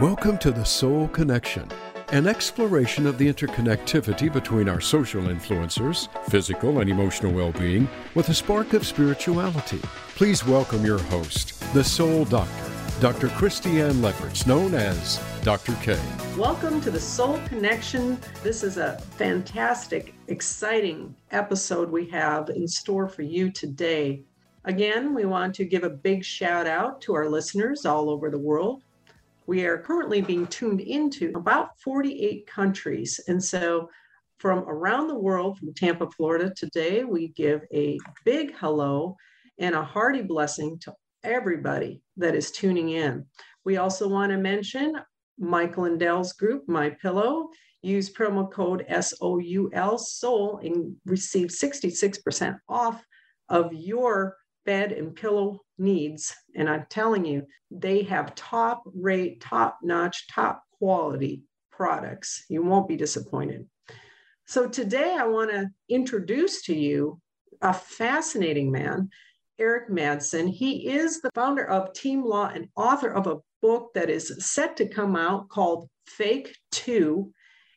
Welcome to the Soul Connection, an exploration of the interconnectivity between our social influencers, physical and emotional well being, with a spark of spirituality. Please welcome your host, the Soul Doctor, Dr. Christiane Lefferts, known as Dr. K. Welcome to the Soul Connection. This is a fantastic, exciting episode we have in store for you today. Again, we want to give a big shout out to our listeners all over the world we are currently being tuned into about 48 countries. And so, from around the world, from Tampa, Florida, today, we give a big hello and a hearty blessing to everybody that is tuning in. We also want to mention Mike Lindell's group, My Pillow. Use promo code SOUL SOUL and receive 66% off of your bed and pillow needs. And I'm telling you, they have top rate, top notch, top quality products. You won't be disappointed. So today I want to introduce to you a fascinating man, Eric Madsen. He is the founder of Team Law and author of a book that is set to come out called Fake 2.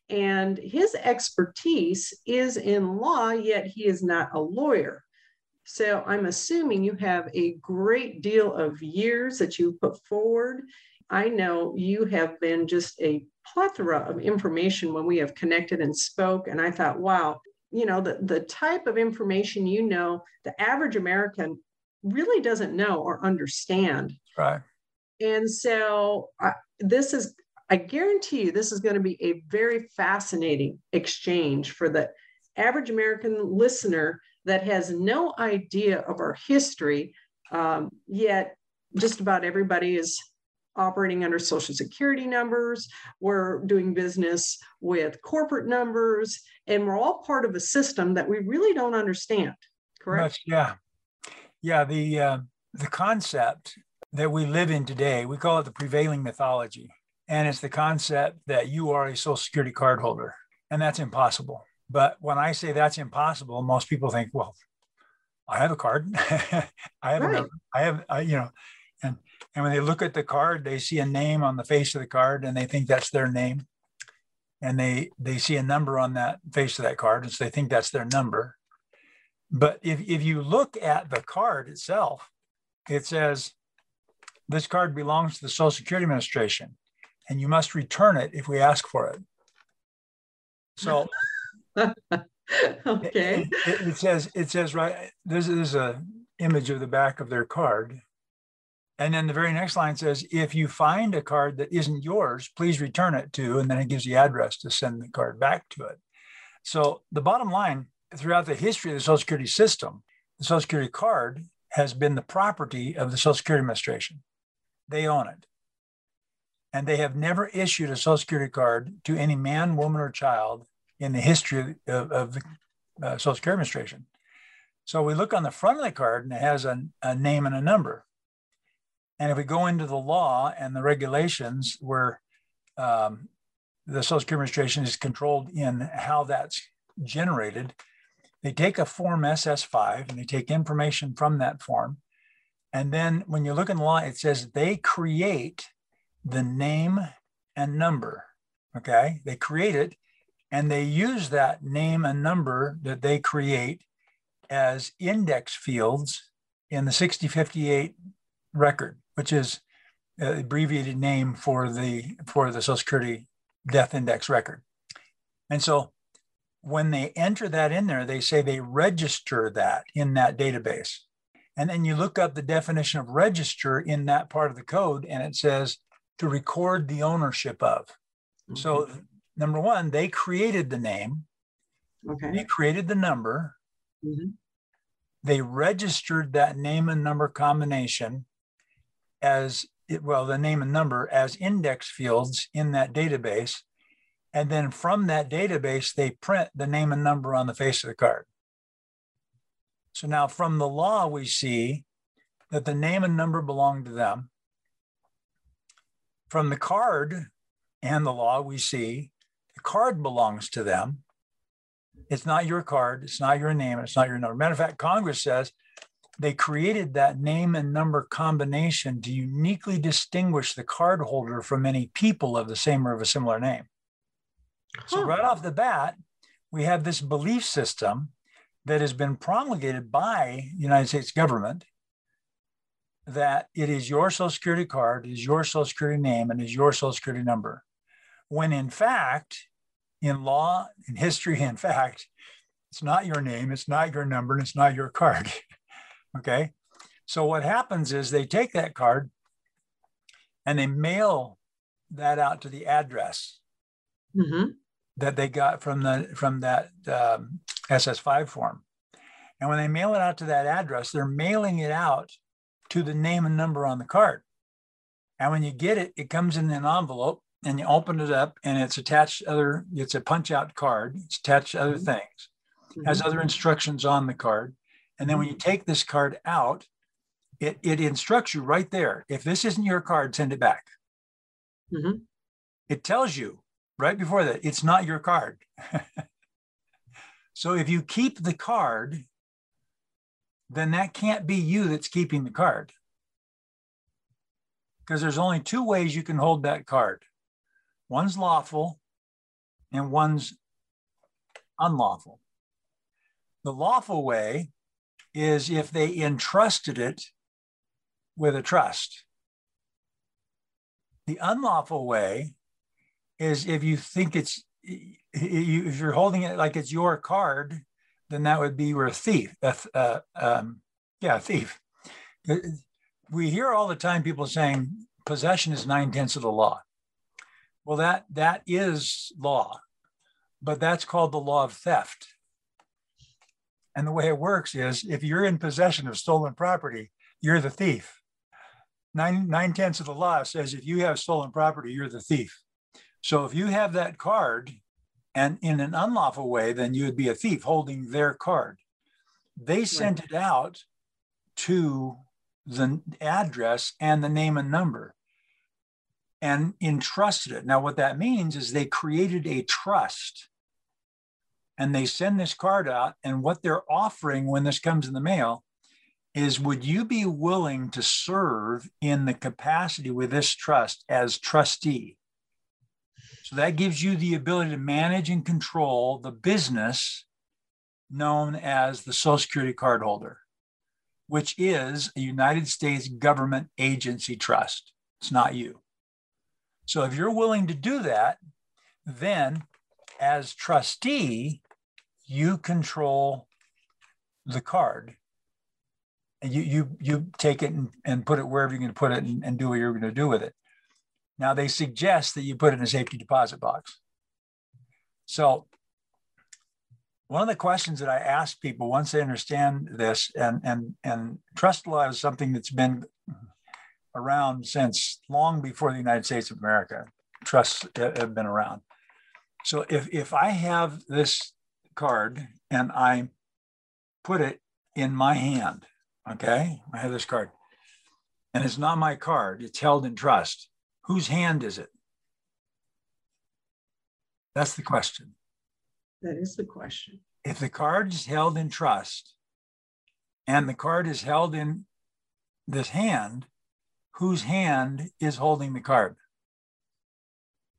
And his expertise is in law, yet he is not a lawyer. So I'm assuming you have a great deal of years that you put forward. I know you have been just a plethora of information when we have connected and spoke. And I thought, wow, you know, the, the type of information you know, the average American really doesn't know or understand. Right. And so I, this is, I guarantee you, this is going to be a very fascinating exchange for the average American listener that has no idea of our history, um, yet just about everybody is operating under social security numbers. We're doing business with corporate numbers, and we're all part of a system that we really don't understand. Correct? yeah, yeah. The uh, the concept that we live in today, we call it the prevailing mythology, and it's the concept that you are a social security card holder, and that's impossible. But when I say that's impossible, most people think, well, I have a card. I have right. a number. I have, I, you know, and and when they look at the card, they see a name on the face of the card, and they think that's their name. And they they see a number on that face of that card, and so they think that's their number. But if if you look at the card itself, it says this card belongs to the Social Security Administration, and you must return it if we ask for it. So okay. It, it, it, says it says right. This is a image of the back of their card, and then the very next line says, "If you find a card that isn't yours, please return it to," and then it gives the address to send the card back to it. So the bottom line, throughout the history of the Social Security system, the Social Security card has been the property of the Social Security Administration. They own it. And they have never issued a Social Security card to any man, woman, or child in the history of, of the uh, Social Security Administration. So we look on the front of the card and it has a, a name and a number. And if we go into the law and the regulations where um, the Social Security Administration is controlled in how that's generated, they take a form SS5 and they take information from that form. And then when you look in the law, it says they create the name and number. Okay. They create it and they use that name and number that they create as index fields in the 6058 record, which is an abbreviated name for the for the Social Security death index record. And so when they enter that in there, they say they register that in that database. And then you look up the definition of register in that part of the code, and it says to record the ownership of. Mm-hmm. So number one, they created the name. Okay. They created the number. Mm-hmm. They registered that name and number combination as it, well, the name and number as index fields in that database. And then from that database, they print the name and number on the face of the card. So now from the law, we see that the name and number belong to them. From the card and the law, we see the card belongs to them. It's not your card. It's not your name. It's not your number. Matter of fact, Congress says they created that name and number combination to uniquely distinguish the card holder from many people of the same or of a similar name. Huh. So, right off the bat, we have this belief system that has been promulgated by the United States government that it is your social security card, is your social security name, and is your social security number. When in fact, in law, in history, in fact, it's not your name, it's not your number, and it's not your card. okay. So what happens is they take that card and they mail that out to the address mm-hmm. that they got from the from that um, SS5 form. And when they mail it out to that address, they're mailing it out to the name and number on the card. And when you get it, it comes in an envelope and you open it up and it's attached other, it's a punch out card. It's attached to other mm-hmm. things, mm-hmm. has other instructions on the card. And then when you mm-hmm. take this card out, it, it instructs you right there. If this isn't your card, send it back. Mm-hmm. It tells you right before that it's not your card. so if you keep the card, then that can't be you that's keeping the card. Because there's only two ways you can hold that card one's lawful and one's unlawful. The lawful way is if they entrusted it with a trust. The unlawful way is if you think it's, if you're holding it like it's your card then that would be you're a thief. Uh, um, yeah, a thief. We hear all the time people saying possession is nine tenths of the law. Well, that that is law, but that's called the law of theft. And the way it works is if you're in possession of stolen property, you're the thief. Nine, nine tenths of the law says if you have stolen property, you're the thief. So if you have that card and in an unlawful way, then you would be a thief holding their card. They sent it out to the address and the name and number and entrusted it. Now, what that means is they created a trust and they send this card out. And what they're offering when this comes in the mail is would you be willing to serve in the capacity with this trust as trustee? So that gives you the ability to manage and control the business known as the Social Security card holder, which is a United States government agency trust. It's not you. So if you're willing to do that, then as trustee, you control the card. And you you you take it and, and put it wherever you're going to put it and, and do what you're going to do with it. Now they suggest that you put it in a safety deposit box. So one of the questions that I ask people once they understand this, and and and trust law is something that's been around since long before the United States of America. Trusts have been around. So if if I have this card and I put it in my hand, okay, I have this card, and it's not my card; it's held in trust. Whose hand is it? That's the question. That is the question. If the card is held in trust and the card is held in this hand, whose hand is holding the card?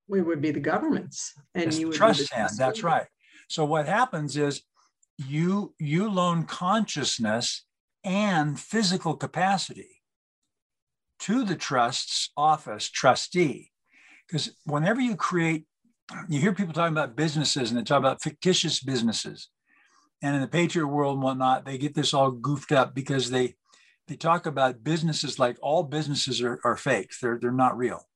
We would be the government's, and it's you would trust hand. That's right. So what happens is you you loan consciousness and physical capacity to the trust's office trustee. Because whenever you create, you hear people talking about businesses and they talk about fictitious businesses. And in the patriot world and whatnot, they get this all goofed up because they they talk about businesses like all businesses are, are fake. They're they're not real.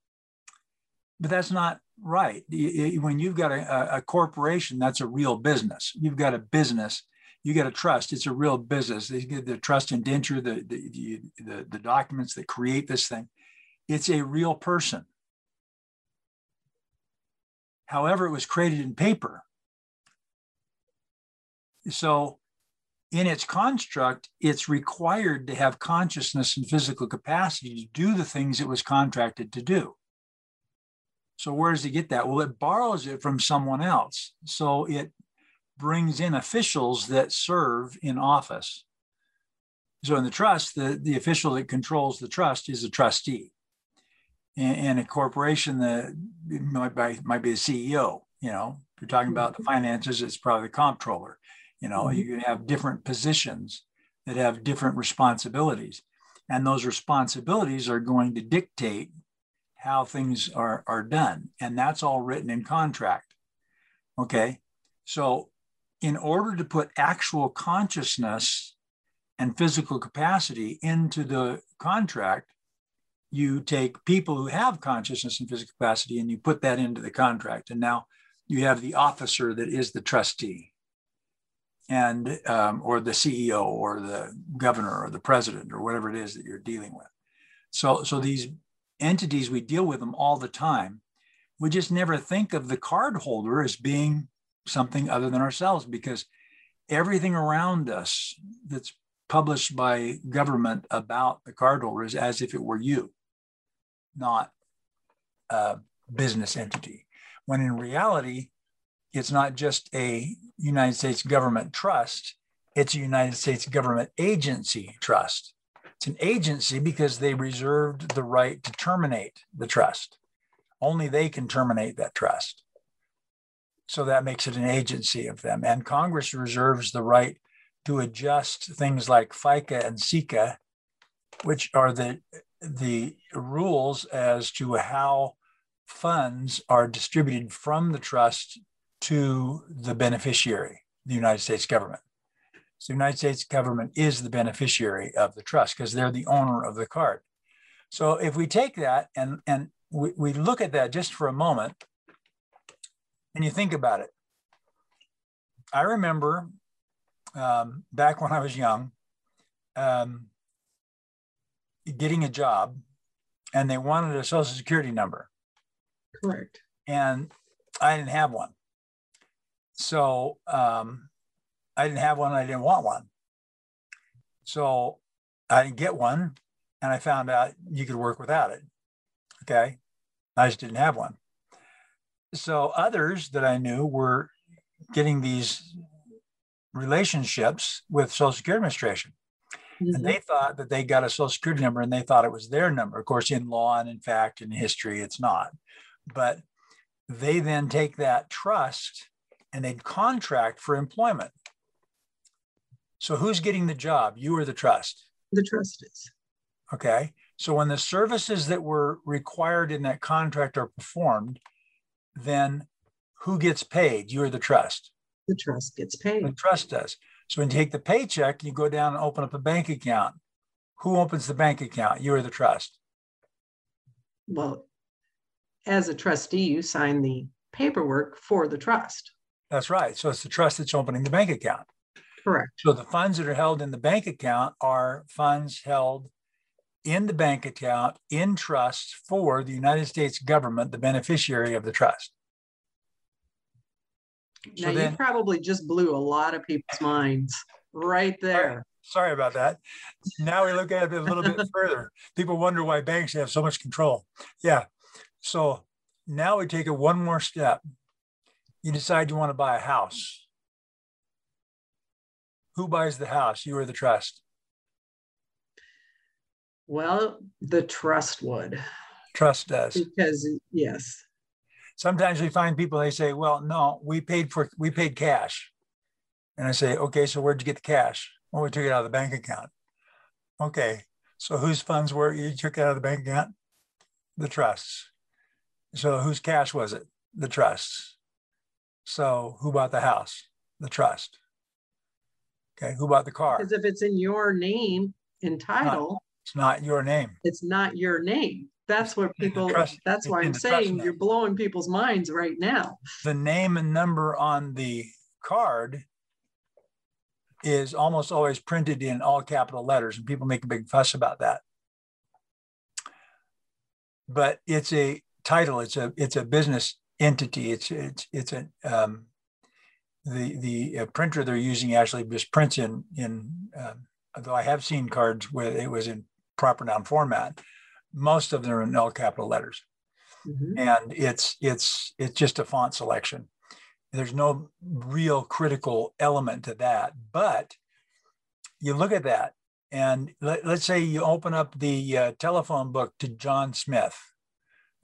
But that's not right. When you've got a, a corporation, that's a real business. You've got a business you got a trust. It's a real business. They get the trust indenture, the, the, the, the documents that create this thing. It's a real person. However, it was created in paper. So, in its construct, it's required to have consciousness and physical capacity to do the things it was contracted to do. So, where does it get that? Well, it borrows it from someone else. So, it brings in officials that serve in office. So in the trust, the, the official that controls the trust is a trustee. And, in a corporation, the might might be the CEO. You know, if you're talking about the mm-hmm. finances, it's probably the comptroller. You know, mm-hmm. you have different positions that have different responsibilities. And those responsibilities are going to dictate how things are, are done. And that's all written in contract. Okay. So, in order to put actual consciousness and physical capacity into the contract, you take people who have consciousness and physical capacity and you put that into the contract. And now you have the officer that is the trustee and um, or the CEO or the governor or the president or whatever it is that you're dealing with. So, so these entities, we deal with them all the time. We just never think of the card holder as being something other than ourselves because everything around us that's published by government about the cardholder is as if it were you, not a business entity. When in reality, it's not just a United States government trust, it's a United States government agency trust. It's an agency because they reserved the right to terminate the trust. Only they can terminate that trust. So that makes it an agency of them. And Congress reserves the right to adjust things like FICA and SECA, which are the, the rules as to how funds are distributed from the trust to the beneficiary, the United States government. So the United States government is the beneficiary of the trust because they're the owner of the card. So if we take that and, and we, we look at that just for a moment and you think about it, I remember um, back when I was young, um, getting a job and they wanted a social security number. Correct. And I didn't have one. So um, I didn't have one. I didn't want one. So I didn't get one. And I found out you could work without it. Okay. I just didn't have one. So others that I knew were getting these relationships with Social Security Administration. Mm-hmm. And they thought that they got a Social Security number and they thought it was their number. Of course, in law and in fact, in history, it's not. But they then take that trust and they'd contract for employment. So who's getting the job? You or the trust? The trust is. Okay. So when the services that were required in that contract are performed, then who gets paid? You or the trust? The trust gets paid. The trust does. So when you take the paycheck, you go down and open up a bank account. Who opens the bank account? You or the trust? Well, as a trustee, you sign the paperwork for the trust. That's right. So it's the trust that's opening the bank account. Correct. So the funds that are held in the bank account are funds held in the bank account in trust for the United States government, the beneficiary of the trust. Now, so then, you probably just blew a lot of people's minds right there. Sorry, sorry about that. Now we look at it a little bit further. People wonder why banks have so much control. Yeah. So now we take it one more step you decide you want to buy a house. Who buys the house, you or the trust? Well, the trust would. Trust does. Because yes. Sometimes we find people they say, "Well, no, we paid for we paid cash." And I say, "Okay, so where'd you get the cash?" Well, we took it out of the bank account. Okay, so whose funds were you took it out of the bank account? The trusts. So whose cash was it? The trusts. So who bought the house? The trust. Okay, who bought the car? Because if it's in your name in title, it's not, it's not your name. It's not your name. That's what people. Trust, that's why I'm saying you're blowing people's minds right now. The name and number on the card is almost always printed in all capital letters, and people make a big fuss about that. But it's a title. It's a it's a business entity. It's it's it's a um, the the uh, printer they're using actually just prints in in. Um, although I have seen cards where it was in proper noun format, most of them are in all capital letters, mm-hmm. and it's it's it's just a font selection. There's no real critical element to that, but you look at that and let, us say you open up the uh, telephone book to John Smith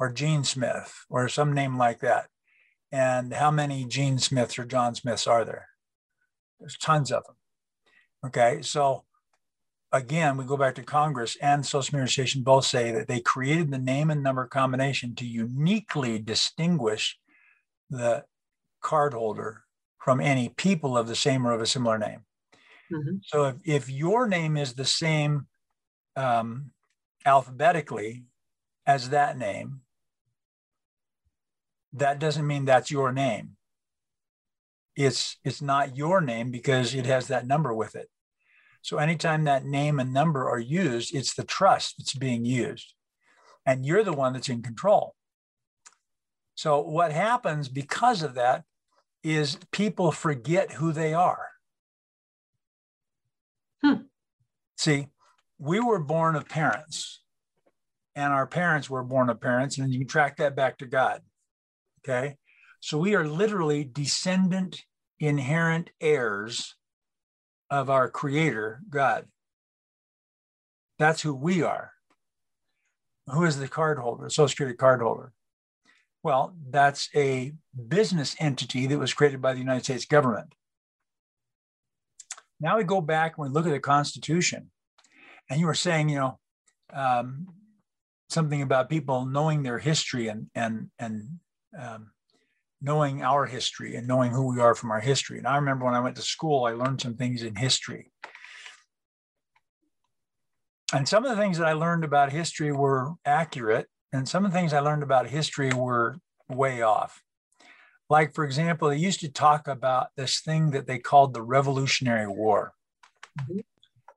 or Gene Smith or some name like that. And how many Gene Smiths or John Smiths are there? There's tons of them. Okay, so again, we go back to Congress and Social Security Administration both say that they created the name and number combination to uniquely distinguish the cardholder from any people of the same or of a similar name. Mm-hmm. So if, if your name is the same um, alphabetically as that name, that doesn't mean that's your name. It's it's not your name because it has that number with it. So anytime that name and number are used, it's the trust that's being used. And you're the one that's in control. So what happens because of that is people forget who they are. Hmm. See, we were born of parents, and our parents were born of parents, and you can track that back to God. Okay. So we are literally descendant, inherent heirs of our creator, God. That's who we are. Who is the card holder, Social Security card holder? Well, that's a business entity that was created by the United States government. Now we go back and we look at the Constitution, and you were saying, you know, um, something about people knowing their history and and and um, knowing our history and knowing who we are from our history. And I remember when I went to school, I learned some things in history. And some of the things that I learned about history were accurate, and some of the things I learned about history were way off. Like, for example, they used to talk about this thing that they called the Revolutionary War. Mm-hmm.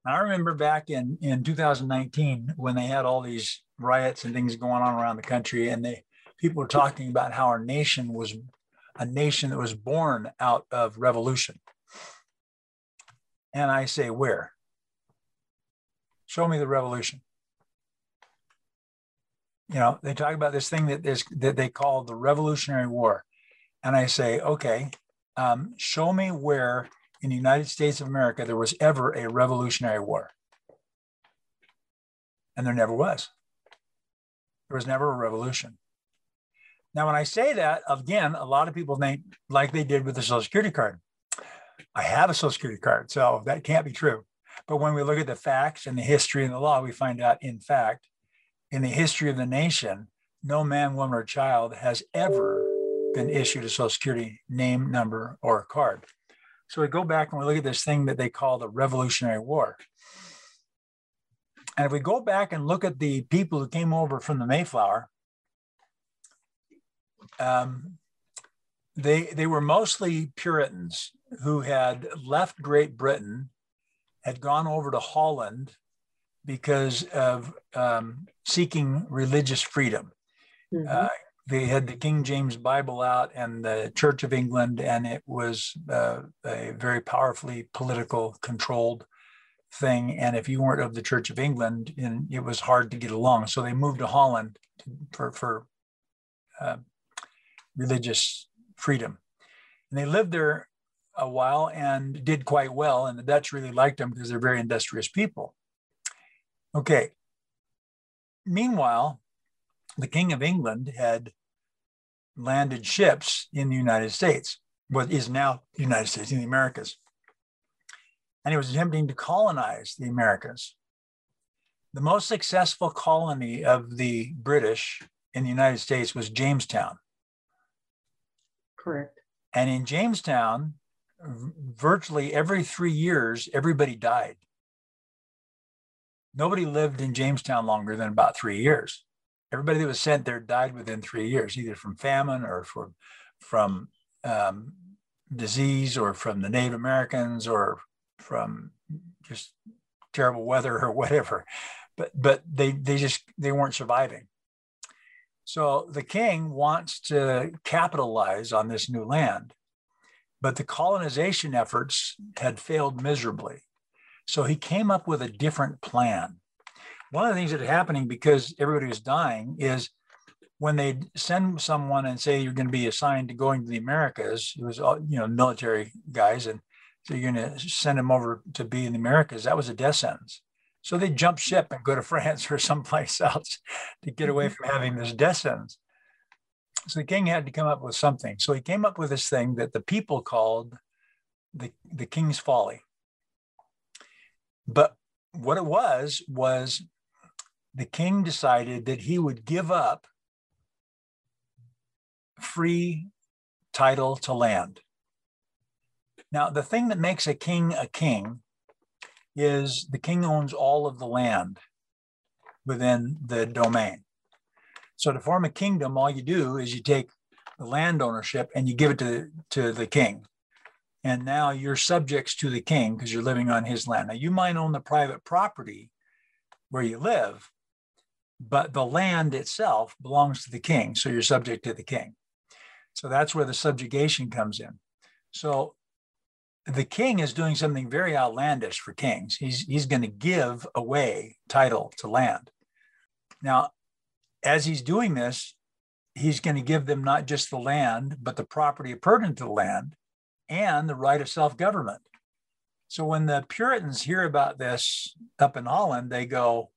I remember back in, in 2019 when they had all these riots and things going on around the country, and they people were talking about how our nation was a nation that was born out of revolution. And I say, where? Show me the revolution. You know, they talk about this thing that is that they call the Revolutionary War, and I say, okay, um, show me where in the United States of America there was ever a Revolutionary War, and there never was. There was never a revolution. Now, when I say that, again, a lot of people think like they did with the Social Security card. I have a Social Security card, so that can't be true. But when we look at the facts and the history and the law, we find out, in fact, in the history of the nation, no man, woman, or child has ever been issued a Social Security name, number, or card. So we go back and we look at this thing that they call the Revolutionary War. And if we go back and look at the people who came over from the Mayflower, um, they they were mostly Puritans who had left Great Britain, had gone over to Holland because of um, seeking religious freedom. Mm-hmm. Uh, they had the King James Bible out and the Church of England, and it was uh, a very powerfully political controlled thing. And if you weren't of the Church of England, it was hard to get along. So they moved to Holland for for uh, religious freedom. And they lived there a while and did quite well. And the Dutch really liked them because they're very industrious people. Okay. Meanwhile, the King of England had landed ships in the United States, what is now the United States in the Americas. And he was attempting to colonize the Americas. The most successful colony of the British in the United States was Jamestown. Correct. And in Jamestown, virtually every three years, everybody died. Nobody lived in Jamestown longer than about three years. Everybody that was sent there died within three years, either from famine or from, from um, disease or from the Native Americans or from just terrible weather or whatever. But but they they just they weren't surviving. So the king wants to capitalize on this new land, but the colonization efforts had failed miserably. So he came up with a different plan. One of the things that are happening because everybody was dying is when they send someone and say you're going to be assigned to going to the Americas, it was all you know military guys, and so you're going to send them over to be in the Americas. That was a death sentence. So they jump ship and go to France or someplace else to get away mm-hmm. from having this death sentence. So the king had to come up with something. So he came up with this thing that the people called the, the king's folly. But what it was, was the king decided that he would give up free title to land. Now, the thing that makes a king a king is the king owns all of the land within the domain. So to form a kingdom, all you do is you take the land ownership and you give it to, to the king. And now you're subjects to the king because you're living on his land. Now you might own the private property where you live, but the land itself belongs to the king. So you're subject to the king. So that's where the subjugation comes in. So the king is doing something very outlandish for kings. He's, he's going to give away title to land. Now, as he's doing this, he's going to give them not just the land, but the property pertinent to the land and the right of self government. So when the Puritans hear about this up in Holland, they go,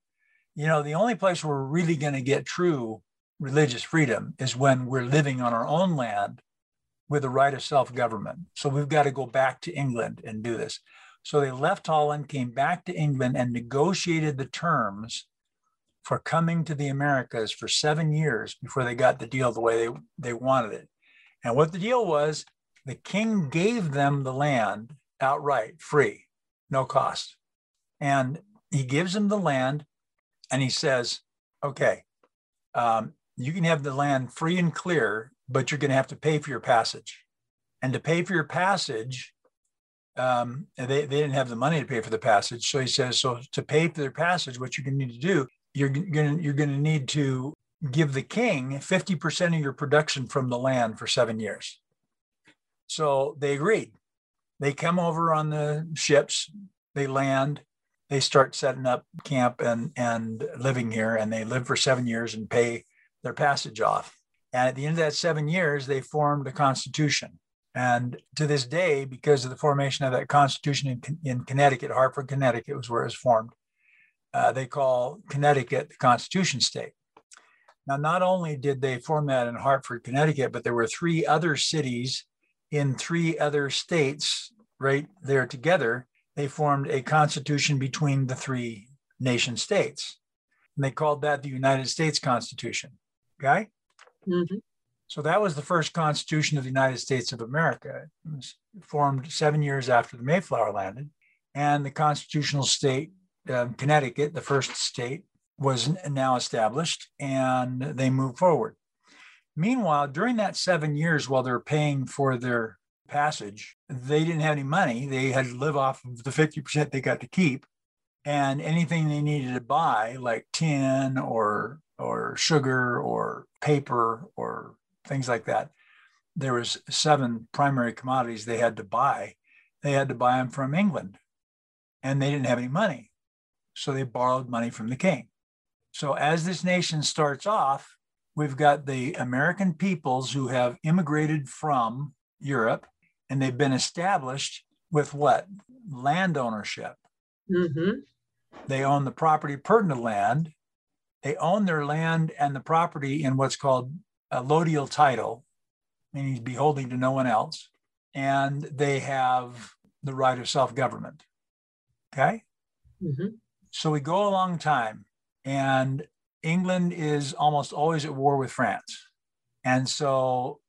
you know, the only place we're really going to get true religious freedom is when we're living on our own land with the right of self government. So we've got to go back to England and do this. So they left Holland, came back to England, and negotiated the terms for coming to the Americas for seven years before they got the deal the way they, they wanted it. And what the deal was, the king gave them the land outright, free, no cost. And he gives them the land and he says, okay, um, you can have the land free and clear, but you're going to have to pay for your passage. And to pay for your passage, um, they, they didn't have the money to pay for the passage. So he says, so to pay for their passage, what you're going to need to do, you're going to, you're going to need to give the king 50% of your production from the land for seven years. So they agreed. They come over on the ships, they land, they start setting up camp and, and living here, and they live for seven years and pay their passage off. And at the end of that seven years, they formed a constitution. And to this day, because of the formation of that constitution in, in Connecticut, Hartford, Connecticut was where it was formed, uh, they call Connecticut the Constitution State. Now, not only did they form that in Hartford, Connecticut, but there were three other cities in three other states right there together. They formed a constitution between the three nation states. And they called that the United States Constitution. Okay. Mm-hmm. So that was the first Constitution of the United States of America. It was formed seven years after the Mayflower landed. And the constitutional state, um, Connecticut, the first state, was now established and they moved forward. Meanwhile, during that seven years while they're paying for their passage, they didn't have any money. They had to live off of the 50% they got to keep. And anything they needed to buy, like tin or or sugar or paper or things like that. There was seven primary commodities they had to buy. They had to buy them from England, and they didn't have any money, so they borrowed money from the king. So as this nation starts off, we've got the American peoples who have immigrated from Europe, and they've been established with what land ownership. Mm-hmm. They own the property pertinent land they own their land and the property in what's called allodial title, meaning beholding to no one else. And they have the right of self government. Okay. Mm-hmm. So we go a long time, and England is almost always at war with France. And so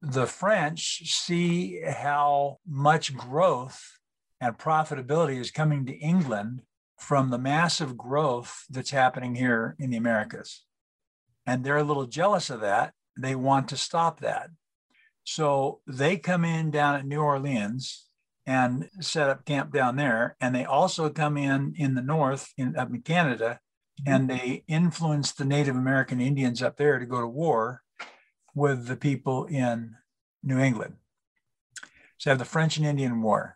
the French see how much growth and profitability is coming to England from the massive growth that's happening here in the Americas. And they're a little jealous of that. They want to stop that. So they come in down at New Orleans and set up camp down there. And they also come in in the north, in, up in Canada, mm-hmm. and they influence the Native American Indians up there to go to war with the people in New England. So have the French and Indian War.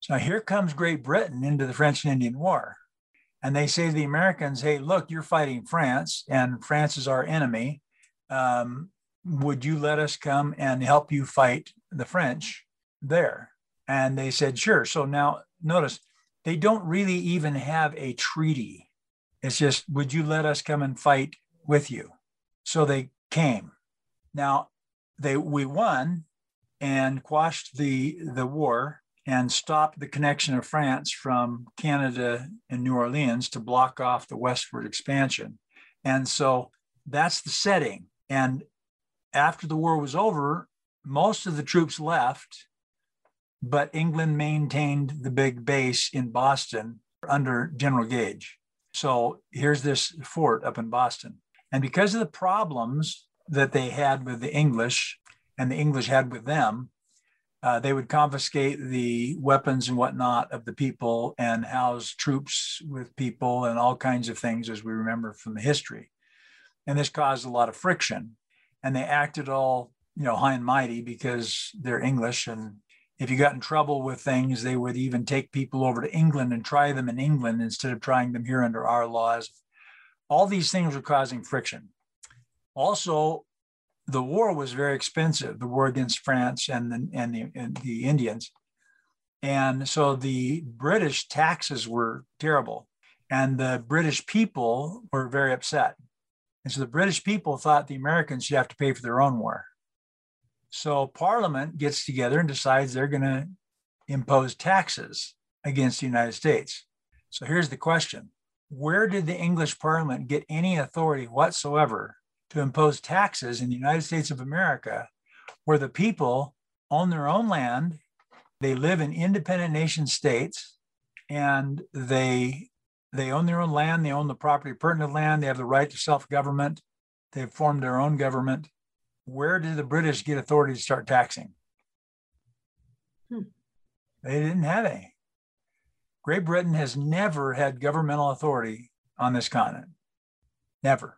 So here comes Great Britain into the French and Indian War. And they say to the Americans, hey, look, you're fighting France, and France is our enemy. Um, would you let us come and help you fight the French there? And they said, sure. So now notice they don't really even have a treaty. It's just, would you let us come and fight with you? So they came. Now, they we won and quashed the the war and stopped the connection of France from Canada and New Orleans to block off the westward expansion. And so that's the setting. And after the war was over, most of the troops left, but England maintained the big base in Boston under General Gage. So here's this fort up in Boston. And because of the problems that they had with the English and the English had with them, uh, they would confiscate the weapons and whatnot of the people and house troops with people and all kinds of things, as we remember from the history. And this caused a lot of friction. And they acted all, you know, high and mighty because they're English. And if you got in trouble with things, they would even take people over to England and try them in England instead of trying them here under our laws. All these things were causing friction. Also, the war was very expensive, the war against France and the, and the, and the Indians. And so the British taxes were terrible. And the British people were very upset. And so the British people thought the Americans should have to pay for their own war. So Parliament gets together and decides they're going to impose taxes against the United States. So here's the question Where did the English Parliament get any authority whatsoever to impose taxes in the United States of America, where the people own their own land, they live in independent nation states, and they they own their own land, they own the property pertinent land, they have the right to self-government, they've formed their own government. Where did the British get authority to start taxing? Hmm. They didn't have any. Great Britain has never had governmental authority on this continent. Never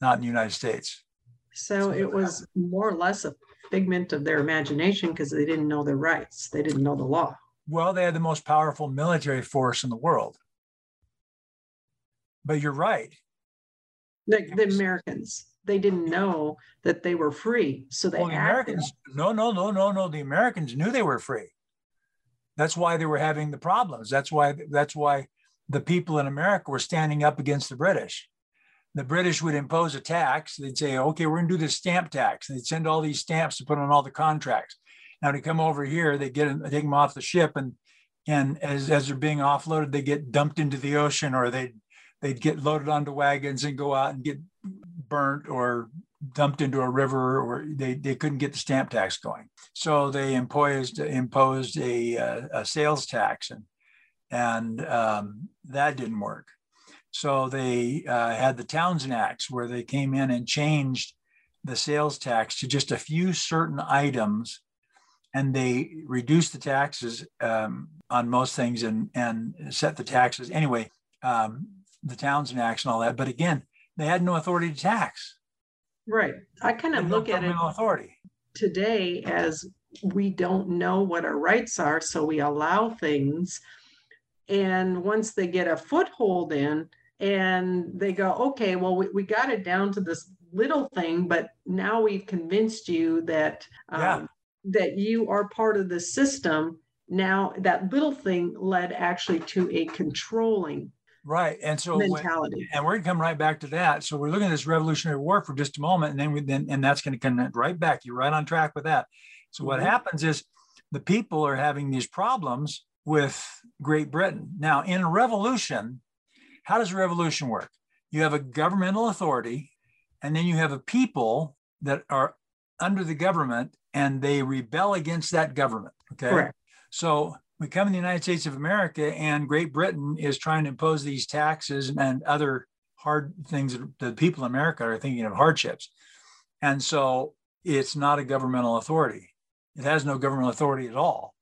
not in the United States. So it was more or less a figment of their imagination because they didn't know their rights. They didn't know the law. Well, they had the most powerful military force in the world. But you're right. The, the Americans, they didn't know that they were free. So they well, the Americans, no, no, no, no, no. The Americans knew they were free. That's why they were having the problems. That's why that's why the people in America were standing up against the British the British would impose a tax. They'd say, okay, we're going to do this stamp tax. And they'd send all these stamps to put on all the contracts. Now to come over here, they get them, take them off the ship, and and as, as they're being offloaded, they get dumped into the ocean, or they they'd get loaded onto wagons and go out and get burnt or dumped into a river, or they, they couldn't get the stamp tax going. So they imposed imposed a, a sales tax, and and um, that didn't work. So they uh, had the Townshend Acts where they came in and changed the sales tax to just a few certain items and they reduced the taxes um, on most things and, and set the taxes. Anyway, um, the Townshend Acts and all that. But again, they had no authority to tax. Right. I kind of look no at it authority. today as we don't know what our rights are, so we allow things. And once they get a foothold in, and they go, okay, well, we, we got it down to this little thing, but now we've convinced you that um, yeah. that you are part of the system. Now that little thing led actually to a controlling right and so mentality when, and we're going to come right back to that so we're looking at this revolutionary war for just a moment and then we then and that's going to connect right back you're right on track with that so what mm-hmm. happens is the people are having these problems with great britain now in a revolution how does a revolution work? You have a governmental authority, and then you have a people that are under the government and they rebel against that government. Okay. Correct. So we come in the United States of America, and Great Britain is trying to impose these taxes and other hard things that the people in America are thinking of hardships. And so it's not a governmental authority. It has no governmental authority at all.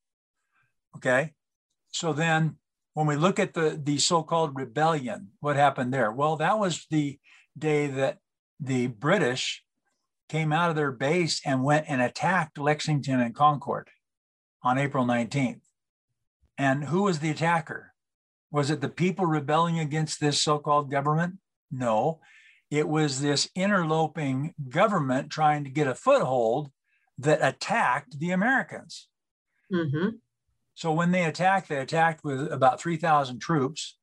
Okay. So then when we look at the, the so-called rebellion, what happened there? Well, that was the day that the British came out of their base and went and attacked Lexington and Concord on April 19th. And who was the attacker? Was it the people rebelling against this so called government? No, it was this interloping government trying to get a foothold that attacked the Americans. Mm-hmm. So when they attacked, they attacked with about 3,000 troops.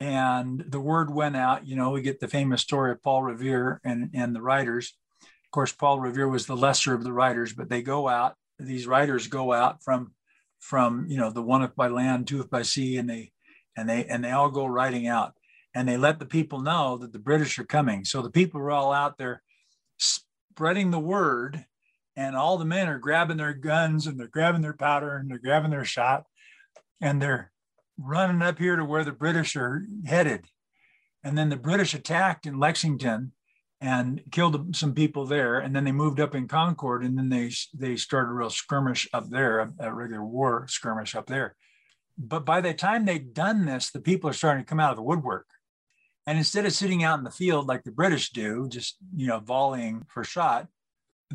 And the word went out, you know, we get the famous story of Paul Revere and, and the riders. Of course, Paul Revere was the lesser of the riders, but they go out, these riders go out from from you know the one by land, two by sea, and they and they and they all go riding out and they let the people know that the British are coming. So the people are all out there spreading the word, and all the men are grabbing their guns and they're grabbing their powder and they're grabbing their shot, and they're running up here to where the British are headed. And then the British attacked in Lexington and killed some people there. And then they moved up in Concord, and then they they started a real skirmish up there, a, a regular war skirmish up there. But by the time they'd done this, the people are starting to come out of the woodwork. And instead of sitting out in the field like the British do, just you know, volleying for shot,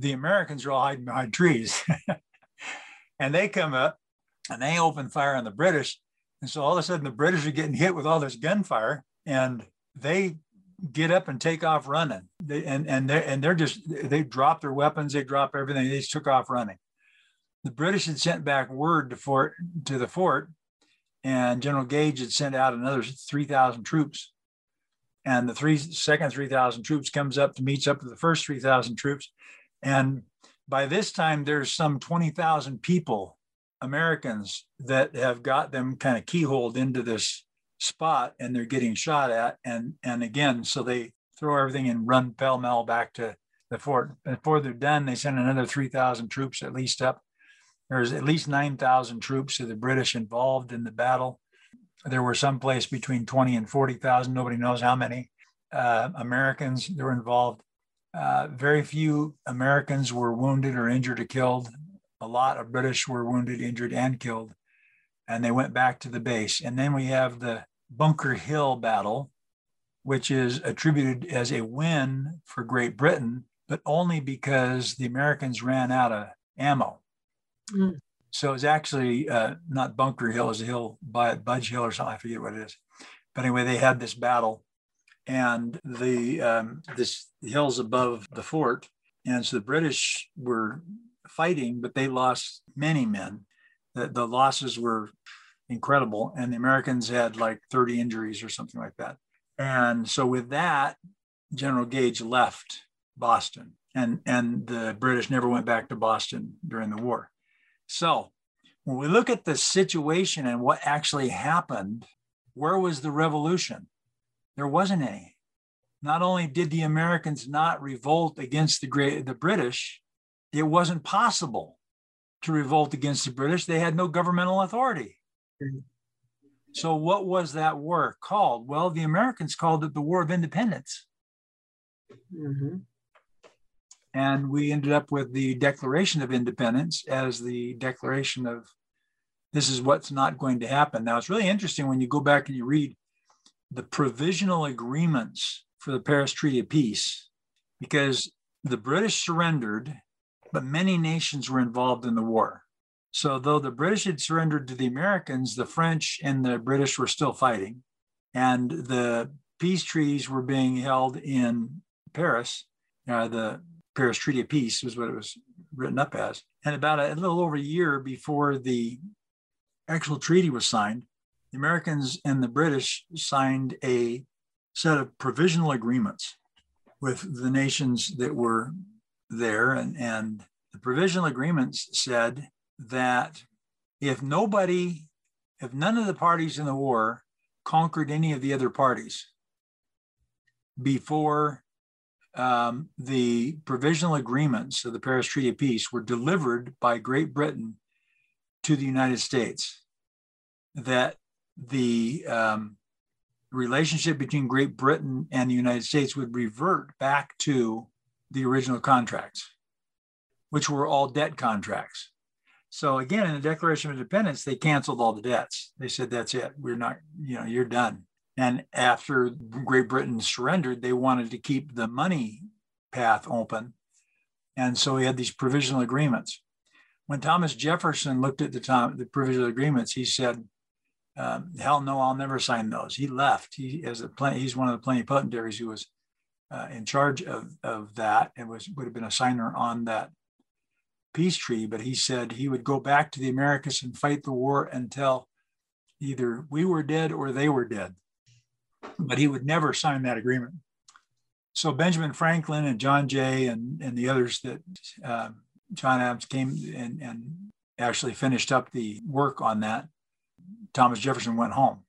the Americans are all hiding behind trees. and they come up and they open fire on the British. And so all of a sudden the British are getting hit with all this gunfire and they get up and take off running. They, and and they and they're just they drop their weapons, they drop everything, they just took off running. The British had sent back word to fort to the fort, and General Gage had sent out another three thousand troops and the three second 3000 troops comes up to meets up with the first 3000 troops and by this time there's some 20000 people americans that have got them kind of keyholed into this spot and they're getting shot at. And and again so they throw everything and run pell-mell back to the fort. Before they're done they send another 3000 troops at least up. There's at least 9000 troops of the british involved in the battle. There were some place between 20 and 40,000, nobody knows how many uh, Americans that were involved. Uh, very few Americans were wounded or injured or killed. A lot of British were wounded, injured, and killed. And they went back to the base. And then we have the Bunker Hill battle, which is attributed as a win for Great Britain, but only because the Americans ran out of ammo. Mm. So it's actually uh, not Bunker Hill, it's a hill by Budge Hill or something. I forget what it is. But anyway, they had this battle, and the um, this hills above the fort, and so the British were fighting, but they lost many men. The, the losses were incredible, and the Americans had like 30 injuries or something like that. And so with that, General Gage left Boston, and and the British never went back to Boston during the war. So when we look at the situation and what actually happened, where was the revolution? There wasn't any. Not only did the Americans not revolt against the great the British, it wasn't possible to revolt against the British. They had no governmental authority. So what was that war called? Well, the Americans called it the War of Independence. Mm-hmm. And we ended up with the Declaration of Independence as the declaration of this is what's not going to happen. Now, it's really interesting when you go back and you read the provisional agreements for the Paris Treaty of Peace, because the British surrendered, but many nations were involved in the war. So, though the British had surrendered to the Americans, the French and the British were still fighting. And the peace treaties were being held in Paris. Uh, the Paris Treaty of Peace was what it was written up as. And about a, a little over a year before the actual treaty was signed, the Americans and the British signed a set of provisional agreements with the nations that were there. And, and the provisional agreements said that if nobody, if none of the parties in the war conquered any of the other parties before um, the provisional agreements of the Paris Treaty of Peace were delivered by Great Britain to the United States. That the um, relationship between Great Britain and the United States would revert back to the original contracts, which were all debt contracts. So again, in the Declaration of Independence, they canceled all the debts. They said, "That's it. We're not. You know, you're done." And after Great Britain surrendered, they wanted to keep the money path open. And so we had these provisional agreements. When Thomas Jefferson looked at the, time, the provisional agreements, he said, um, hell no, I'll never sign those. He left. He as a he's one of the plenipotentiaries who was uh, in charge of, of that and was would have been a signer on that peace treaty, but he said he would go back to the Americas and fight the war until either we were dead or they were dead. But he would never sign that agreement. So Benjamin Franklin and John Jay and, and the others that uh, John Adams came and, and actually finished up the work on that. Thomas Jefferson went home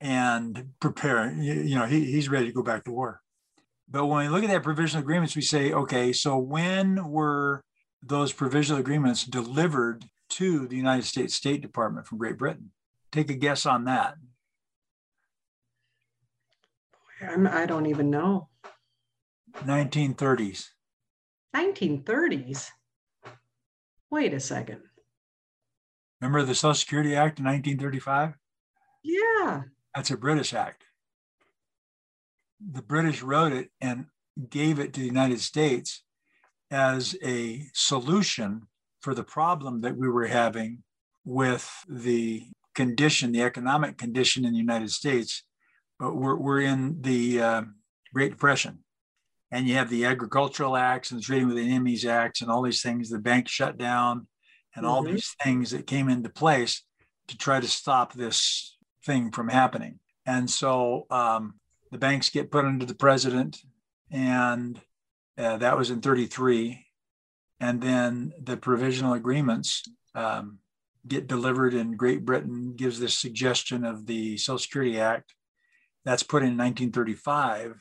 and prepare, you know, he, he's ready to go back to war. But when we look at that provisional agreements, we say, okay, so when were those provisional agreements delivered to the United States State Department from Great Britain? Take a guess on that. I'm, I don't even know. 1930s. 1930s. Wait a second. Remember the Social Security Act in 1935? Yeah. That's a British act. The British wrote it and gave it to the United States as a solution for the problem that we were having with the condition, the economic condition in the United States. But we're, we're in the uh, Great Depression. And you have the Agricultural Acts and the Trading with Enemies Acts and all these things, the bank shut and mm-hmm. all these things that came into place to try to stop this thing from happening. And so um, the banks get put under the president, and uh, that was in 33. And then the provisional agreements um, get delivered in Great Britain, gives this suggestion of the Social Security Act. That's put in 1935.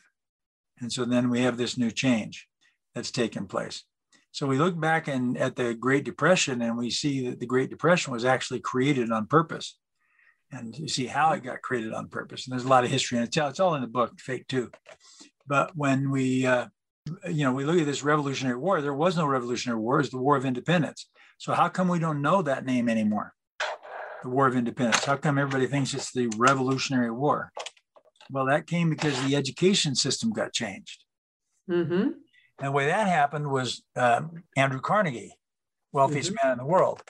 And so then we have this new change that's taken place. So we look back and at the Great Depression and we see that the Great Depression was actually created on purpose and you see how it got created on purpose. And there's a lot of history, and it's, it's all in the book, Fake 2. But when we, uh, you know, we look at this Revolutionary War, there was no Revolutionary War; it was the War of Independence. So how come we don't know that name anymore? The War of Independence. How come everybody thinks it's the Revolutionary War? Well, that came because the education system got changed. Mm-hmm. And the way that happened was uh, Andrew Carnegie, wealthiest mm-hmm. man in the world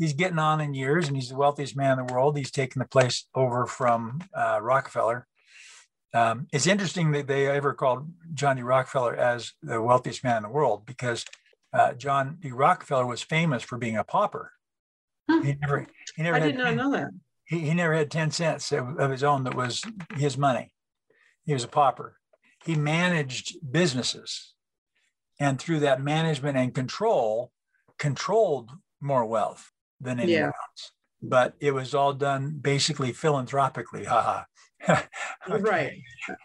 he's getting on in years and he's the wealthiest man in the world. He's taken the place over from uh, Rockefeller. Um, it's interesting that they ever called John D. Rockefeller as the wealthiest man in the world because uh, John D. Rockefeller was famous for being a pauper. Huh. He never, he never I did not 10, know that. He, he never had 10 cents of, of his own that was his money. He was a pauper. He managed businesses. And through that management and control, controlled more wealth than anyone yeah. else. But it was all done basically philanthropically. Haha. okay. Right.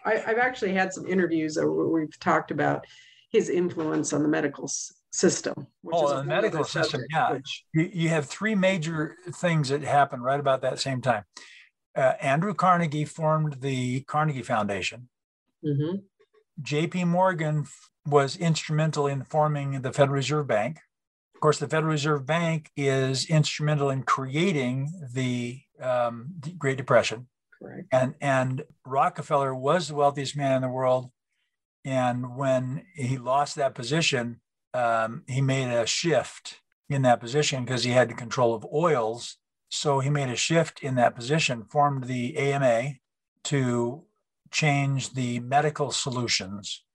I, have actually had some interviews where we've talked about his influence on the medical system. oh, the medical system, yeah. Which... You, you, have three major things that happened right about that same time. Uh, Andrew Carnegie formed the Carnegie Foundation. Mm-hmm. J.P. Morgan was instrumental in forming the Federal Reserve Bank. Of course, the Federal Reserve Bank is instrumental in creating the, um, the Great Depression. Correct. And, and Rockefeller was the wealthiest man in the world. And when he lost that position, um, he made a shift in that position because he had the control of oils. So he made a shift in that position, formed the AMA to change the medical solutions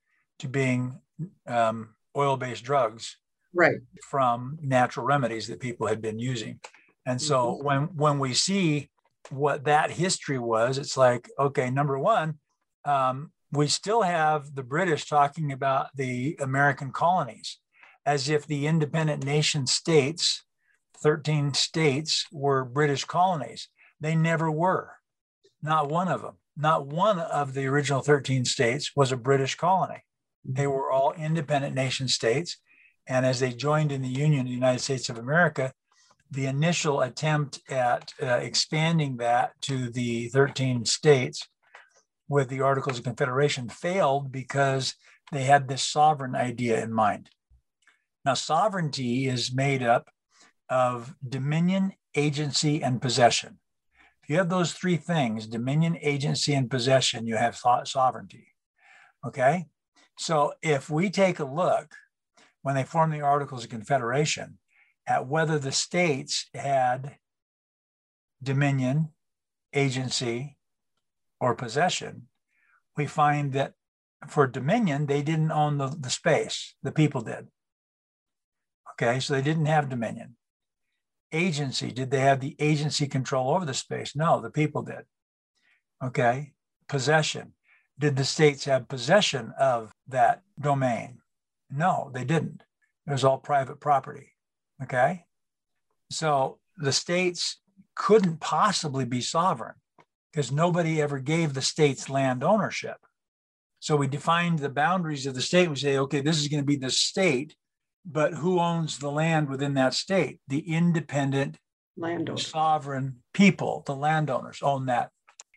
to being um, oil based drugs right. from natural remedies that people had been using. And so mm-hmm. when when we see what that history was it's like okay number one um, we still have the british talking about the american colonies as if the independent nation states 13 states were british colonies. They never were. Not one of them. Not one of the original 13 states was a british colony they were all independent nation states and as they joined in the Union, the United States of America, the initial attempt at uh, expanding that to the 13 states with the Articles of Confederation failed because they had this sovereign idea in mind. Now, sovereignty is made up of dominion, agency, and possession. If you have those three things dominion, agency, and possession you have sovereignty. Okay? So if we take a look when they formed the Articles of Confederation at whether the states had dominion, agency, or possession, we find that for dominion, they didn't own the, the space, the people did. Okay, so they didn't have dominion. Agency, did they have the agency control over the space? No, the people did. Okay, possession, did the states have possession of that domain? No, they didn't. It was all private property. Okay, so the states couldn't possibly be sovereign because nobody ever gave the states land ownership. So we defined the boundaries of the state. We say, okay, this is going to be the state but who owns the land within that state? The independent landowners, sovereign people, the landowners own that.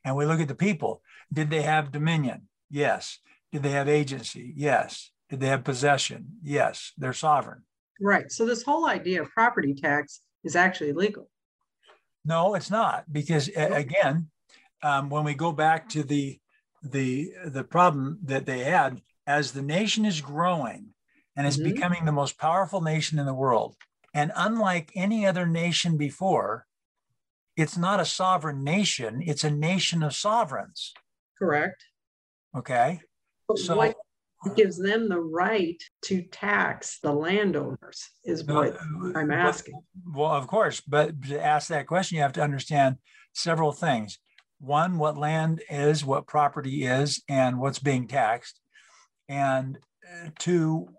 And we look at the people. Did they have dominion? Yes. Did they have agency? Yes. Did they have possession? Yes. They're sovereign. Right. So this whole idea of property tax is actually legal. No, it's not because again, um, when we go back to the the the problem that they had as the nation is growing, and is mm-hmm. becoming the most powerful nation in the world. And unlike any other nation before, it's not a sovereign nation, it's a nation of sovereigns. Correct. Okay. But so what gives them the right to tax the landowners is what I'm asking. Well, of course, but to ask that question, you have to understand several things. One, what land is, what property is, and what's being taxed. And uh, two,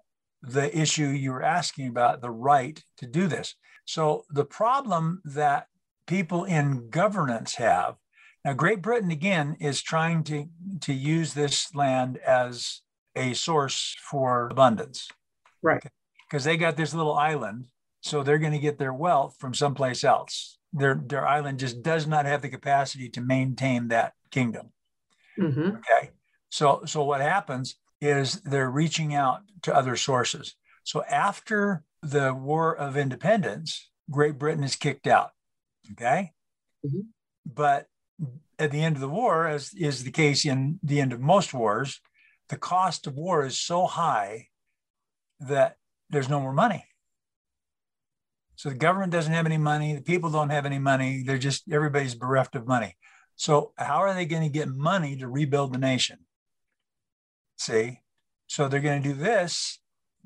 the issue you were asking about the right to do this. So, the problem that people in governance have now, Great Britain again is trying to, to use this land as a source for abundance. Right. Because they got this little island, so they're going to get their wealth from someplace else. Their, their island just does not have the capacity to maintain that kingdom. Mm-hmm. Okay. So, so what happens is they're reaching out to other sources. So after the War of Independence, Great Britain is kicked out. Okay. Mm-hmm. But at the end of the war, as is the case in the end of most wars, the cost of war is so high that there's no more money. So the government doesn't have any money, the people don't have any money, they're just everybody's bereft of money. So how are they going to get money to rebuild the nation? See? So they're going to do this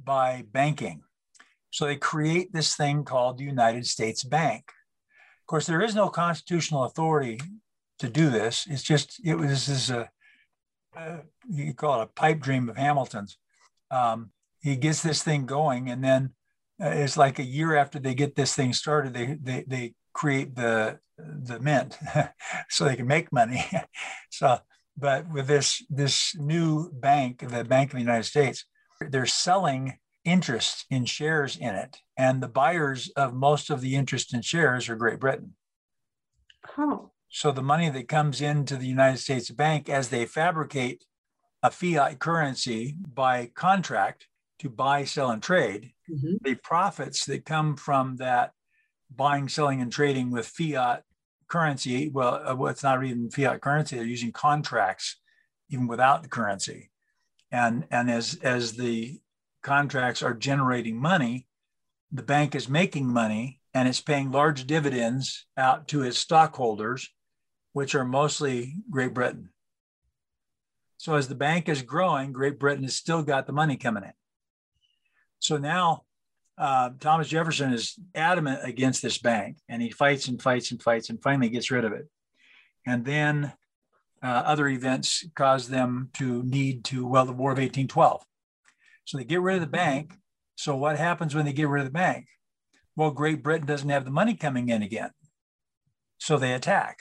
by banking. So they create this thing called the United States Bank. Of course, there is no constitutional authority to do this. It's just, it was this, a, uh, you call it a pipe dream of Hamilton's. Um, he gets this thing going, and then uh, it's like a year after they get this thing started, they, they, they create the, the mint so they can make money. so but with this this new bank, the Bank of the United States, they're selling interest in shares in it, and the buyers of most of the interest in shares are Great Britain. Oh. So the money that comes into the United States Bank as they fabricate a fiat currency by contract to buy, sell, and trade, mm-hmm. the profits that come from that buying, selling, and trading with fiat currency. Well, uh, it's not even fiat currency. They're using contracts even without the currency. And, and as, as the contracts are generating money, the bank is making money and it's paying large dividends out to its stockholders, which are mostly Great Britain. So as the bank is growing, Great Britain has still got the money coming in. So now uh, Thomas Jefferson is adamant against this bank, and he fights and fights and fights, and finally gets rid of it. And then uh, other events cause them to need to well the War of 1812. So they get rid of the bank. So what happens when they get rid of the bank? Well, Great Britain doesn't have the money coming in again, so they attack.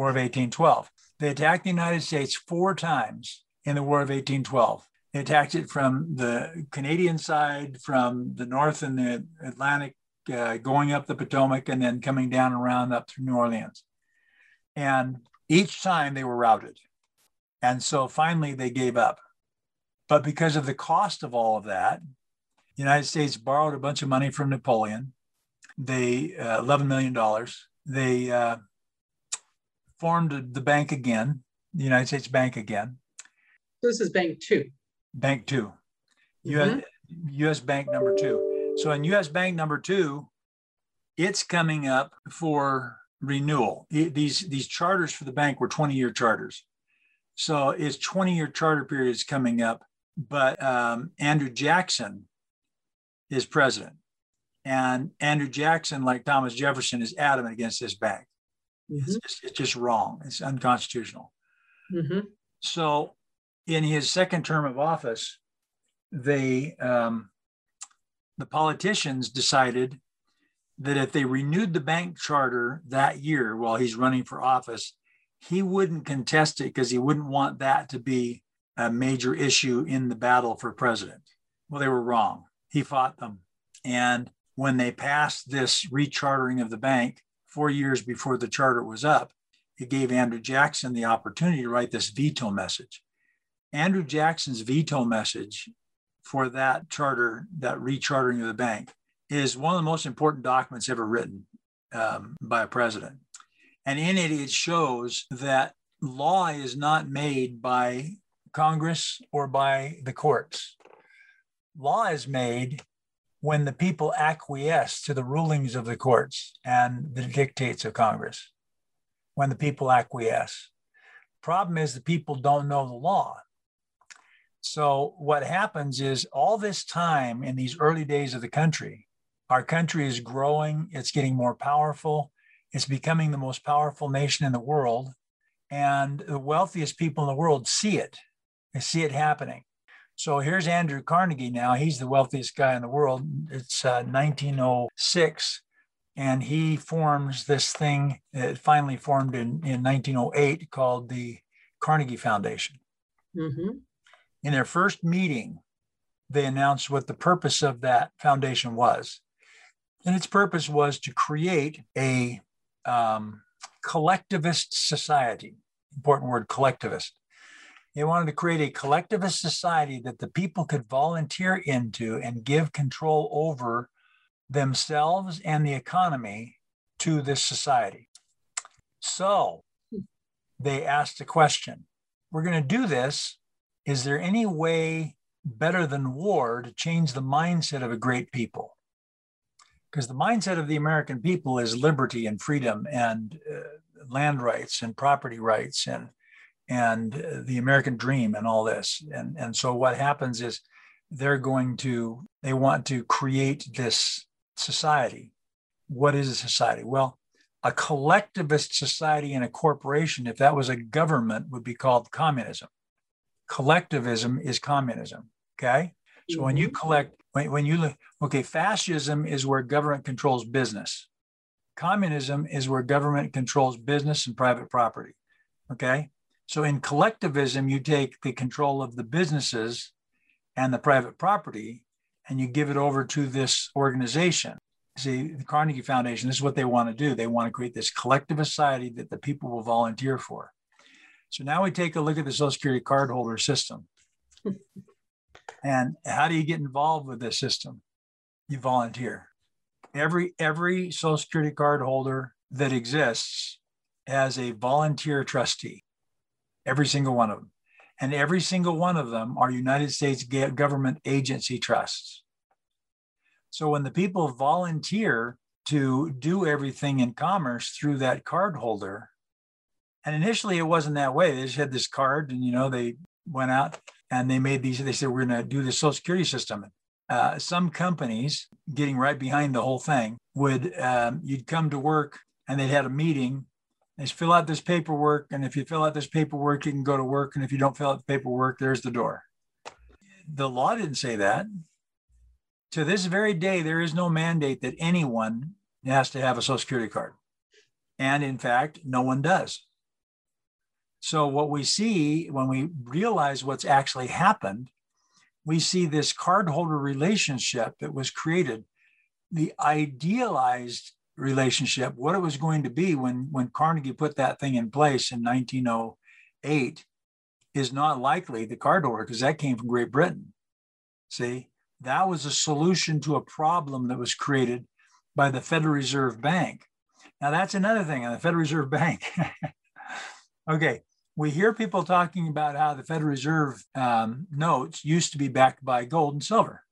War of 1812. They attacked the United States four times in the War of 1812. They attacked it from the Canadian side, from the north and the Atlantic, uh, going up the Potomac, and then coming down around up through New Orleans. And each time they were routed. And so finally they gave up. But because of the cost of all of that, the United States borrowed a bunch of money from Napoleon. They, uh, $11 million. They uh, formed the bank again, the United States Bank again. This is Bank Two. Bank 2 mm-hmm. US, US Bank number two. So in US Bank number two, it's coming up for renewal. These these charters for the bank were 20 year charters. So its 20 year charter period is coming up, but um, Andrew Jackson is president. And Andrew Jackson, like Thomas Jefferson, is adamant against this bank. Mm-hmm. It's, just, it's, just, wrong. It's unconstitutional. Mm-hmm. So, in his second term of office, they um, the politicians decided that if they renewed the bank charter that year while he's running for office, he wouldn't contest it because he wouldn't want that to be a major issue in the battle for president. Well, they were wrong. He fought them. And when they passed this rechartering of the bank four years before the charter was up, it gave Andrew Jackson the opportunity to write this veto message. Andrew Jackson's veto message for that charter, that rechartering of the bank, is one of the most important documents ever written um, by a president. And in it, it shows that law is not made by Congress or by the courts. Law is made when the people acquiesce to the rulings of the courts and the dictates of Congress, when the people acquiesce. Problem is, the people don't know the law. So, what happens is all this time in these early days of the country, our country is growing, it's getting more powerful, it's becoming the most powerful nation in the world. And the wealthiest people in the world see it, they see it happening. So here's Andrew Carnegie now. He's the wealthiest guy in the world. It's uh, 1906. And he forms this thing, it finally formed in, in 1908 called the Carnegie Foundation. Mm-hmm. In their first meeting, they announced what the purpose of that foundation was. And its purpose was to create a um, collectivist society. Important word, collectivist. They wanted to create a collectivist society that the people could volunteer into and give control over themselves and the economy to this society. So they asked a question We're going to do this. Is there any way better than war to change the mindset of a great people? because the mindset of the American people is liberty and freedom and uh, land rights and property rights and and the American dream and all this. And and so what happens is they're going to they want to create this society. What is a society? Well, a collectivist society and a corporation, if that was a government, would be called communism. Collectivism is communism. Okay. So when you mm-hmm. collect when, when you look, okay, fascism is where government controls business. Communism is where government controls business and private property. Okay. So in collectivism, you take the control of the businesses and the private property and you give it over to this organization. See, the Carnegie Foundation, this is what they want to do. They want to create this collective society that the people will volunteer for. So now we take a look at the Social Security cardholder system. And how do you get involved with this system? You volunteer. Every every Social Security card holder that exists has a volunteer trustee. Every single one of them. And every single one of them are United States government agency trusts. So when the people volunteer to do everything in commerce through that card holder, and initially it wasn't that way. They just had this card and, you know, they went out and they made these. They said we're going to do the Social Security system. Uh, some companies getting right behind the whole thing would um, you'd come to work and they'd had a meeting. They fill out this paperwork, and if you fill out this paperwork, you can go to work. And if you don't fill out the paperwork, there's the door. The law didn't say that. To this very day, there is no mandate that anyone has to have a Social Security card. And in fact, no one does. So, what we see when we realize what's actually happened, we see this cardholder relationship that was created, the idealized relationship, what it was going to be when, when Carnegie put that thing in place in 1908 is not likely the cardholder because that came from Great Britain. See, that was a solution to a problem that was created by the Federal Reserve Bank. Now, that's another thing on the Federal Reserve Bank. okay, we hear people talking about how the Federal Reserve um, notes used to be backed by gold and silver.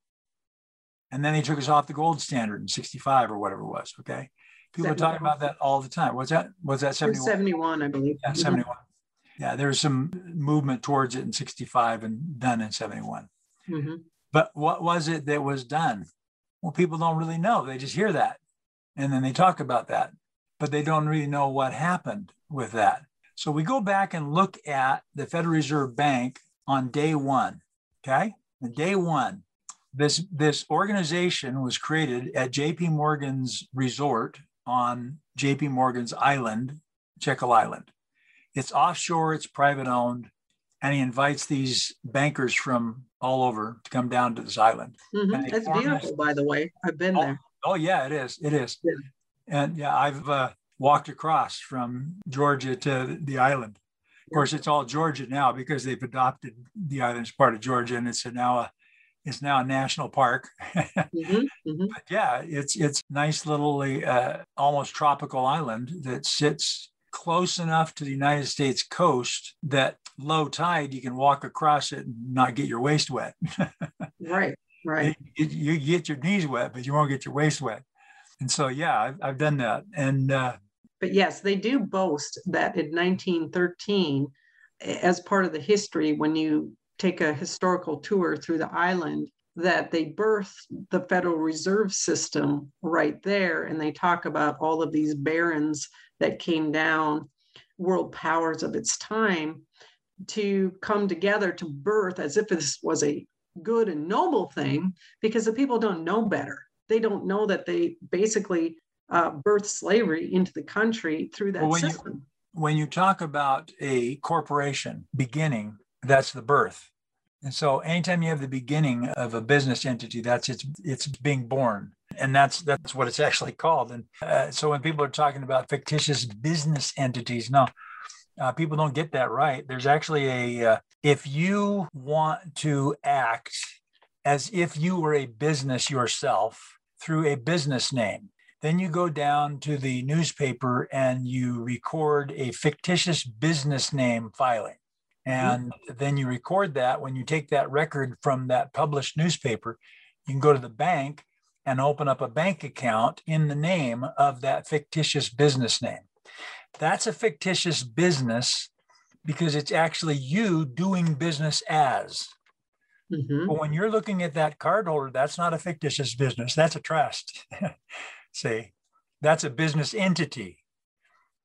And then they took us off the gold standard in 65 or whatever it was. Okay. People 71. are talking about that all the time. What's that? Was that 71? 71, I believe. Yeah, 71. Yeah, there was some movement towards it in 65 and done in 71. Mm-hmm. But what was it that was done? Well, people don't really know. They just hear that. And then they talk about that, but they don't really know what happened with that. So we go back and look at the Federal Reserve Bank on day one. Okay. And day one, this, this organization was created at JP Morgan's resort on JP Morgan's island, Jekyll Island. It's offshore, it's private owned, and he invites these bankers from all over to come down to this island. Mm-hmm. It's beautiful, this, by the way. I've been oh, there. Oh yeah, it is. It is. Yeah. And yeah, I've uh, walked across from Georgia to the island. Of course, it's all Georgia now because they've adopted the island as part of Georgia, and it's now a it's now a national park. mm-hmm, mm-hmm. But yeah, it's it's nice little uh, almost tropical island that sits close enough to the United States coast that low tide you can walk across it and not get your waist wet. right, right. You, you, get your knees wet, but you won't get your waist wet. And so, yeah, I've, I've done that. And uh, but yes, they do boast that in 1913, as part of the history, when you take a historical tour through the island, that they birthed the Federal Reserve System right there. And they talk about all of these barons that came down, world powers of its time, to come together to birth as if this was a good and noble thing, because the people don't know better. They don't know that they basically uh, birth slavery into the country through that well, when system. You, when you talk about a corporation beginning, that's the birth. And so anytime you have the beginning of a business entity, that's it's it's being born. And that's that's what it's actually called. And uh, so when people are talking about fictitious business entities, no, uh, people don't get that right. There's actually a, uh, if you want to act as if you were a business yourself through a business name, then you go down to the newspaper and you record a fictitious business name filing. And mm-hmm. then you record that. When you take that record from that published newspaper, you can go to the bank and open up a bank account in the name of that fictitious business name. That's a fictitious business because it's actually you doing business as. Mm-hmm. But when you're looking at that cardholder, that's not a fictitious business. That's a trust. See, that's a business entity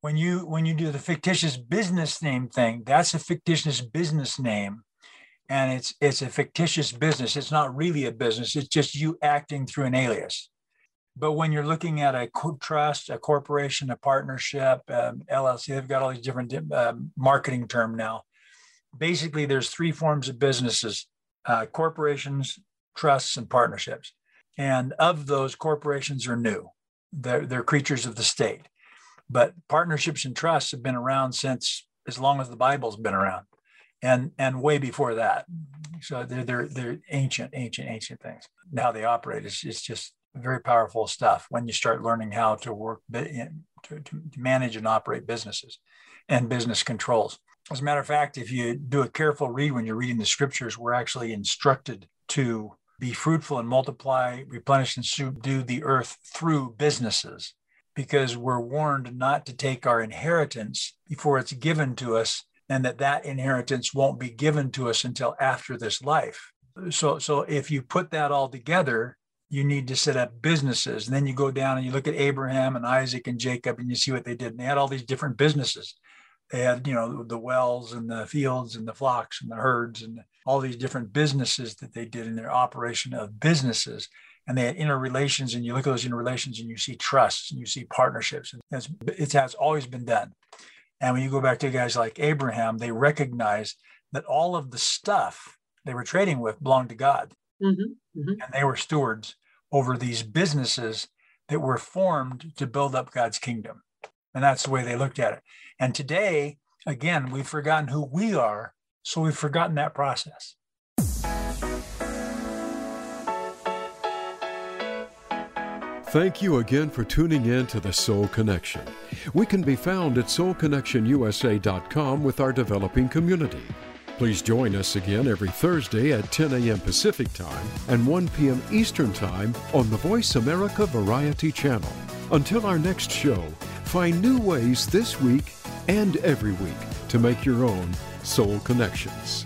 when you when you do the fictitious business name thing that's a fictitious business name. And it's it's a fictitious business. It's not really a business. It's just you acting through an alias. But when you're looking at a trust a corporation a partnership um, llc they've got all these different uh, marketing term now. Basically there's three forms of businesses uh, corporations trusts and partnerships. And of those corporations are new. They're, they're creatures of the state. But partnerships and trusts have been around since as long as the Bible's been around, and and way before that. So they're they're, they're ancient, ancient, ancient things. How they operate is it's just very powerful stuff when you start learning how to work to, to manage and operate businesses and business controls. As a matter of fact, if you do a careful read when you're reading the scriptures, we're actually instructed to be fruitful and multiply, replenish and subdue the earth through businesses, because we're warned not to take our inheritance before it's given to us, and that that inheritance won't be given to us until after this life. So, so if you put that all together, you need to set up businesses. And then you go down and you look at Abraham and Isaac and Jacob, and you see what they did. And they had all these different businesses. They had, you know, the wells and the fields and the flocks and the herds and all these different businesses that they did in their operation of businesses. And they had interrelations, and you look at those interrelations and you see trusts and you see partnerships. And it has always been done. And when you go back to guys like Abraham, they recognize that all of the stuff they were trading with belonged to God. Mm-hmm, mm-hmm. And they were stewards over these businesses that were formed to build up God's kingdom. And that's the way they looked at it. And today, again, we've forgotten who we are so we've forgotten that process. Thank you again for tuning in to the Soul Connection. We can be found at soulconnectionusa.com with our developing community. Please join us again every Thursday at 10 a.m. Pacific Time and 1 p.m. Eastern Time on the Voice America Variety Channel. Until our next show, find new ways this week and every week to make your own soul connections.